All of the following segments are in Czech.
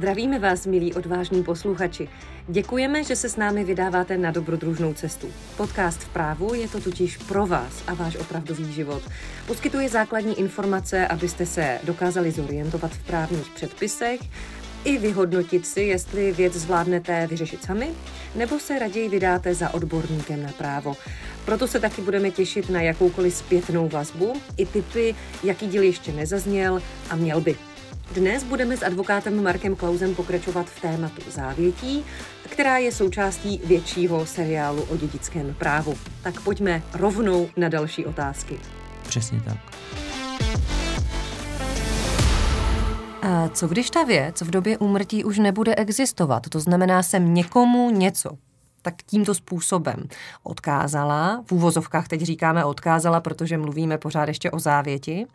Zdravíme vás, milí odvážní posluchači. Děkujeme, že se s námi vydáváte na dobrodružnou cestu. Podcast v právu je to totiž pro vás a váš opravdový život. Poskytuje základní informace, abyste se dokázali zorientovat v právních předpisech, i vyhodnotit si, jestli věc zvládnete vyřešit sami, nebo se raději vydáte za odborníkem na právo. Proto se taky budeme těšit na jakoukoliv zpětnou vazbu i typy, jaký díl ještě nezazněl a měl by. Dnes budeme s advokátem Markem Klausem pokračovat v tématu závětí, která je součástí většího seriálu o dědickém právu. Tak pojďme rovnou na další otázky. Přesně tak. A co když ta věc v době úmrtí už nebude existovat? To znamená, jsem někomu něco tak tímto způsobem odkázala. V úvozovkách teď říkáme odkázala, protože mluvíme pořád ještě o závěti.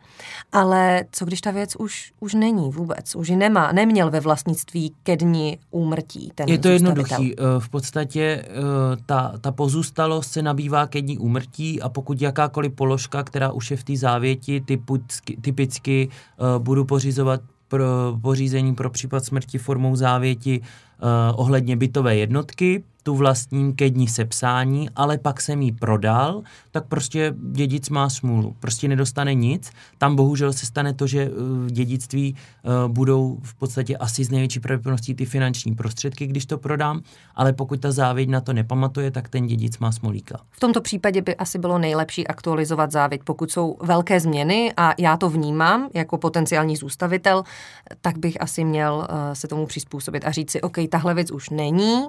Ale co když ta věc už, už není vůbec, už ji nemá, neměl ve vlastnictví ke dni úmrtí ten Je to jednoduchý. Eh, v podstatě eh, ta, ta pozůstalost se nabývá ke dní úmrtí a pokud jakákoliv položka, která už je v té závěti, typicky, typicky eh, budu pořizovat pro pořízení pro případ smrti formou závěti ohledně bytové jednotky, tu vlastním ke dní sepsání, ale pak jsem ji prodal, tak prostě dědic má smůlu. Prostě nedostane nic. Tam bohužel se stane to, že v dědictví eh, budou v podstatě asi z největší pravděpodobností ty finanční prostředky, když to prodám, ale pokud ta závěť na to nepamatuje, tak ten dědic má smolíka. V tomto případě by asi bylo nejlepší aktualizovat závěť, pokud jsou velké změny a já to vnímám jako potenciální zůstavitel, tak bych asi měl eh, se tomu přizpůsobit a říct si, OK, tahle věc už není,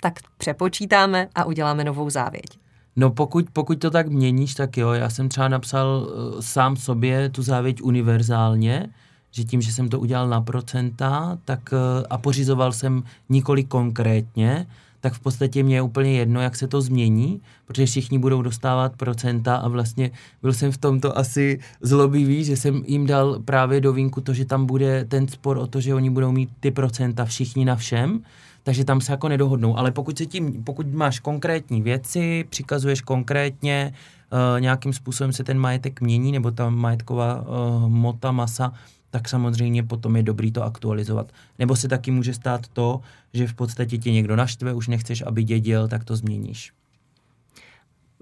tak přepočítáme a uděláme novou závěť. No pokud, pokud to tak měníš, tak jo, já jsem třeba napsal uh, sám sobě tu závěť univerzálně, že tím, že jsem to udělal na procenta, tak uh, a pořizoval jsem nikoli konkrétně, tak v podstatě mě je úplně jedno, jak se to změní, protože všichni budou dostávat procenta a vlastně byl jsem v tomto asi zlobivý, že jsem jim dal právě do vínku to, že tam bude ten spor o to, že oni budou mít ty procenta všichni na všem, takže tam se jako nedohodnou. Ale pokud, se tím, pokud máš konkrétní věci, přikazuješ konkrétně, uh, nějakým způsobem se ten majetek mění, nebo ta majetková uh, mota, masa, tak samozřejmě potom je dobrý to aktualizovat. Nebo se taky může stát to, že v podstatě tě někdo naštve, už nechceš, aby dědil, tak to změníš.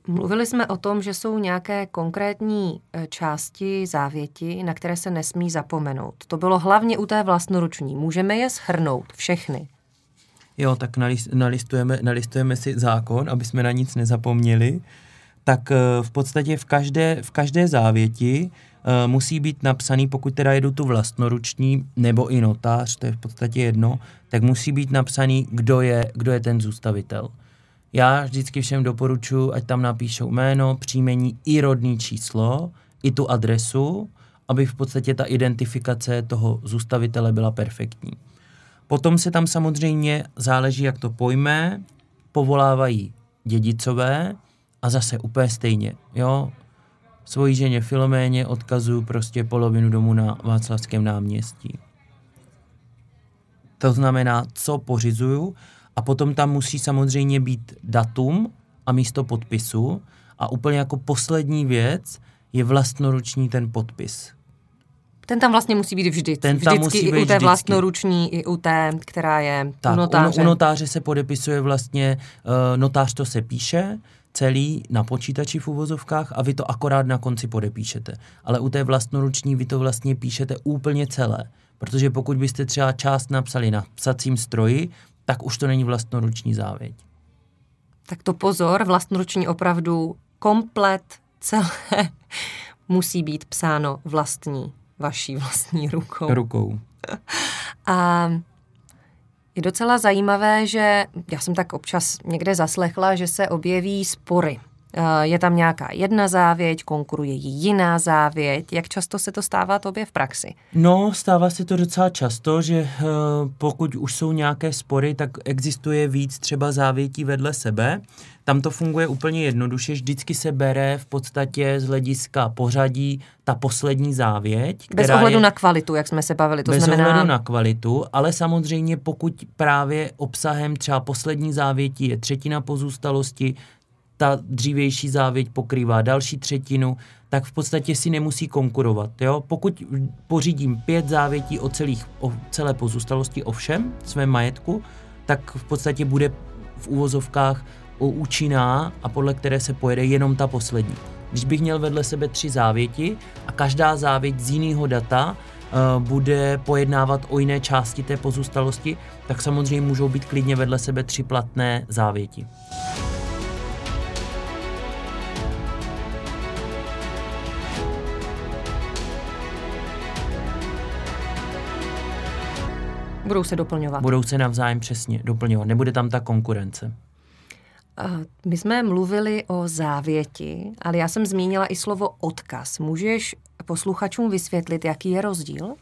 Mluvili jsme o tom, že jsou nějaké konkrétní e, části závěti, na které se nesmí zapomenout. To bylo hlavně u té vlastnoruční. Můžeme je shrnout všechny jo, tak nalistujeme, nalistujeme si zákon, aby jsme na nic nezapomněli, tak eh, v podstatě v každé, v každé závěti musí být napsaný, pokud teda jedu tu vlastnoruční nebo i notář, to je v podstatě jedno, tak musí být napsaný, kdo je, kdo je ten zůstavitel. Já vždycky všem doporučuji, ať tam napíšou jméno, příjmení i rodný číslo, i tu adresu, aby v podstatě ta identifikace toho zůstavitele byla perfektní. Potom se tam samozřejmě záleží, jak to pojme, povolávají dědicové a zase úplně stejně, jo. Svojí ženě Filoméně odkazuju prostě polovinu domu na Václavském náměstí. To znamená, co pořizuju a potom tam musí samozřejmě být datum a místo podpisu a úplně jako poslední věc je vlastnoruční ten podpis, ten tam vlastně musí být vždy. Ten tam vždycky musí být i u té vždycky. vlastnoruční, i u té, která je tak, u notáře. U, u notáře se podepisuje vlastně, uh, notář to se píše, celý na počítači v uvozovkách a vy to akorát na konci podepíšete. Ale u té vlastnoruční vy to vlastně píšete úplně celé. Protože pokud byste třeba část napsali na psacím stroji, tak už to není vlastnoruční závěť. Tak to pozor, vlastnoruční opravdu komplet celé musí být psáno vlastní vaší vlastní rukou. Rukou. A je docela zajímavé, že já jsem tak občas někde zaslechla, že se objeví spory. Eh, je tam nějaká jedna závěť, konkuruje jí jiná závěť. Jak často se to stává tobě v praxi? No, stává se to docela často, že eh, pokud už jsou nějaké spory, tak existuje víc třeba závětí vedle sebe. Tam to funguje úplně jednoduše, vždycky se bere v podstatě z hlediska pořadí ta poslední závěť. Bez ohledu je, na kvalitu, jak jsme se bavili, to bez znamená... ohledu na kvalitu, ale samozřejmě pokud právě obsahem třeba poslední závětí je třetina pozůstalosti, ta dřívější závěť pokrývá další třetinu, tak v podstatě si nemusí konkurovat. Jo? Pokud pořídím pět závětí o, celých, o celé pozůstalosti o všem svém majetku, tak v podstatě bude v úvozovkách účinná a podle které se pojede jenom ta poslední. Když bych měl vedle sebe tři závěti a každá závěť z jiného data uh, bude pojednávat o jiné části té pozůstalosti, tak samozřejmě můžou být klidně vedle sebe tři platné závěti. Budou se doplňovat. Budou se navzájem přesně doplňovat. Nebude tam ta konkurence. My jsme mluvili o závěti, ale já jsem zmínila i slovo odkaz. Můžeš posluchačům vysvětlit, jaký je rozdíl?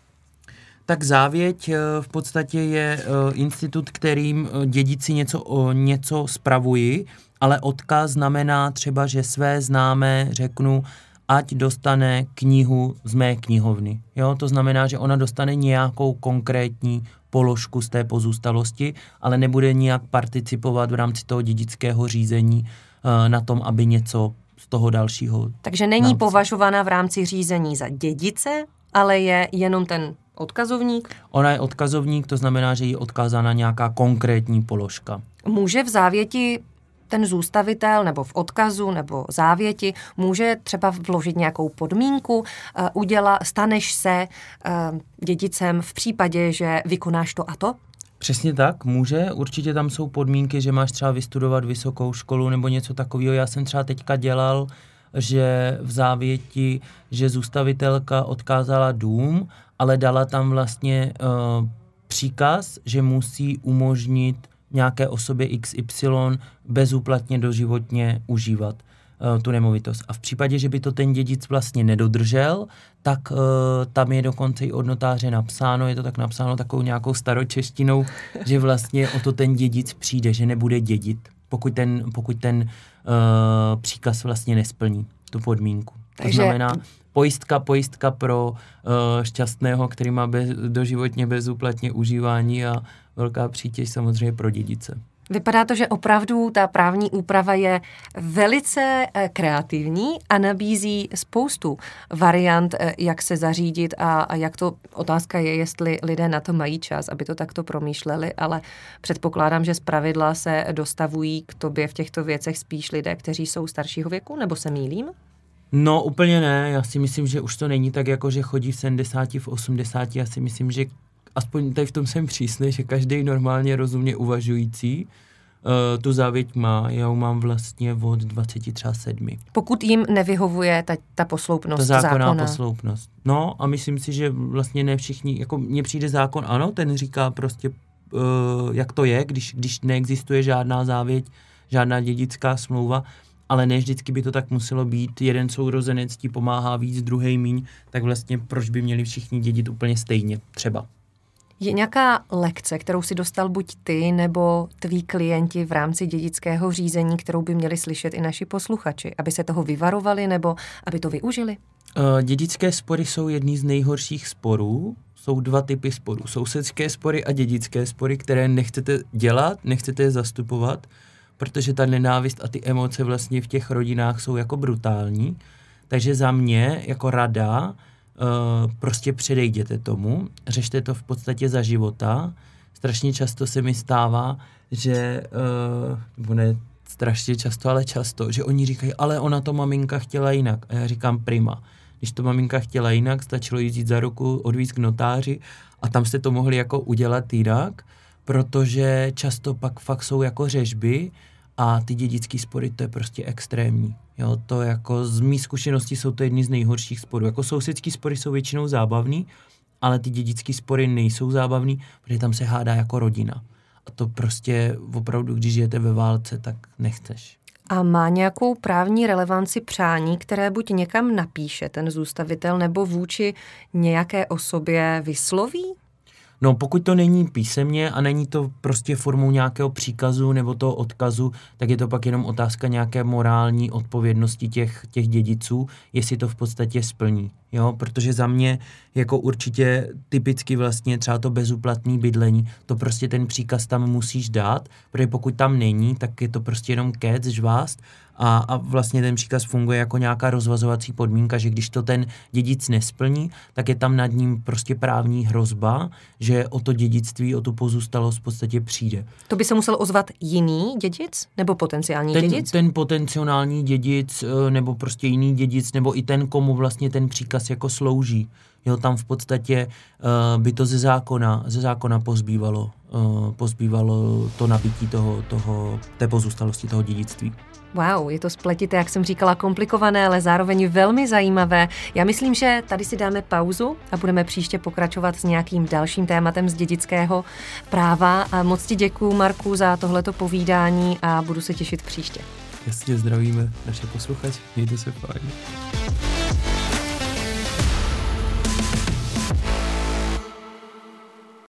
Tak závěť eh, v podstatě je eh, institut, kterým eh, dědici něco, něco spravují, ale odkaz znamená třeba, že své známé řeknu, ať dostane knihu z mé knihovny. Jo? To znamená, že ona dostane nějakou konkrétní položku z té pozůstalosti, ale nebude nijak participovat v rámci toho dědického řízení uh, na tom, aby něco z toho dalšího. Takže není nám... považována v rámci řízení za dědice, ale je jenom ten odkazovník? Ona je odkazovník, to znamená, že je odkázána nějaká konkrétní položka. Může v závěti ten zůstavitel nebo v odkazu nebo závěti může třeba vložit nějakou podmínku, uh, uděla, staneš se uh, dědicem v případě, že vykonáš to a to? Přesně tak, může. Určitě tam jsou podmínky, že máš třeba vystudovat vysokou školu nebo něco takového. Já jsem třeba teďka dělal, že v závěti, že zůstavitelka odkázala dům, ale dala tam vlastně uh, příkaz, že musí umožnit nějaké osobě XY bezúplatně doživotně užívat uh, tu nemovitost. A v případě, že by to ten dědic vlastně nedodržel, tak uh, tam je dokonce i od notáře napsáno, je to tak napsáno takovou nějakou staročeštinou, že vlastně o to ten dědic přijde, že nebude dědit, pokud ten, pokud ten uh, příkaz vlastně nesplní tu podmínku. Takže... To znamená, pojistka, pojistka pro uh, šťastného, který má bez, doživotně bezúplatně užívání a velká přítěž samozřejmě pro dědice. Vypadá to, že opravdu ta právní úprava je velice eh, kreativní a nabízí spoustu variant, eh, jak se zařídit a, a jak to, otázka je, jestli lidé na to mají čas, aby to takto promýšleli, ale předpokládám, že z pravidla se dostavují k tobě v těchto věcech spíš lidé, kteří jsou staršího věku, nebo se mýlím? No úplně ne, já si myslím, že už to není tak, jako že chodí v 70, v 80, já si myslím, že aspoň tady v tom jsem přísný, že každý normálně rozumně uvažující uh, tu závěť má. Já ji mám vlastně od 23 Pokud jim nevyhovuje ta, ta posloupnost ta zákonná zákona. posloupnost. No a myslím si, že vlastně ne všichni, jako mně přijde zákon, ano, ten říká prostě, uh, jak to je, když, když neexistuje žádná závěť, žádná dědická smlouva, ale ne vždycky by to tak muselo být. Jeden sourozenec ti pomáhá víc, druhý míň, tak vlastně proč by měli všichni dědit úplně stejně třeba. Je nějaká lekce, kterou si dostal buď ty nebo tví klienti v rámci dědického řízení, kterou by měli slyšet i naši posluchači, aby se toho vyvarovali nebo aby to využili? Uh, dědické spory jsou jedný z nejhorších sporů. Jsou dva typy sporů. Sousedské spory a dědické spory, které nechcete dělat, nechcete je zastupovat, protože ta nenávist a ty emoce vlastně v těch rodinách jsou jako brutální. Takže za mě jako rada uh, prostě předejděte tomu, řešte to v podstatě za života. Strašně často se mi stává, že, uh, ne strašně často, ale často, že oni říkají, ale ona to maminka chtěla jinak. A já říkám prima. Když to maminka chtěla jinak, stačilo jít za ruku, odvízt k notáři a tam jste to mohli jako udělat jinak, protože často pak fakt jsou jako řežby a ty dědické spory, to je prostě extrémní. Jo, to jako z mých zkušeností jsou to jedny z nejhorších sporů. Jako sousedský spory jsou většinou zábavný, ale ty dědické spory nejsou zábavný, protože tam se hádá jako rodina. A to prostě opravdu, když žijete ve válce, tak nechceš. A má nějakou právní relevanci přání, které buď někam napíše ten zůstavitel, nebo vůči nějaké osobě vysloví? No pokud to není písemně a není to prostě formou nějakého příkazu nebo toho odkazu, tak je to pak jenom otázka nějaké morální odpovědnosti těch, těch dědiců, jestli to v podstatě splní. Jo, protože za mě jako určitě typicky vlastně třeba to bezúplatný bydlení, to prostě ten příkaz tam musíš dát, protože pokud tam není, tak je to prostě jenom kec, žvást a, a vlastně ten příkaz funguje jako nějaká rozvazovací podmínka, že když to ten dědic nesplní, tak je tam nad ním prostě právní hrozba, že o to dědictví, o tu pozůstalost v podstatě přijde. To by se musel ozvat jiný dědic nebo potenciální ten, dědic? Ten potenciální dědic eh, nebo prostě jiný dědic nebo i ten, komu vlastně ten příkaz jako slouží. Jo, tam v podstatě uh, by to ze zákona, ze zákona pozbývalo, uh, pozbývalo to nabití toho, toho, té pozůstalosti toho dědictví. Wow, je to spletité, jak jsem říkala, komplikované, ale zároveň velmi zajímavé. Já myslím, že tady si dáme pauzu a budeme příště pokračovat s nějakým dalším tématem z dědického práva. A moc ti děkuju, Marku, za tohleto povídání a budu se těšit příště. Jasně, zdravíme naše posluchače, mějte se fajn.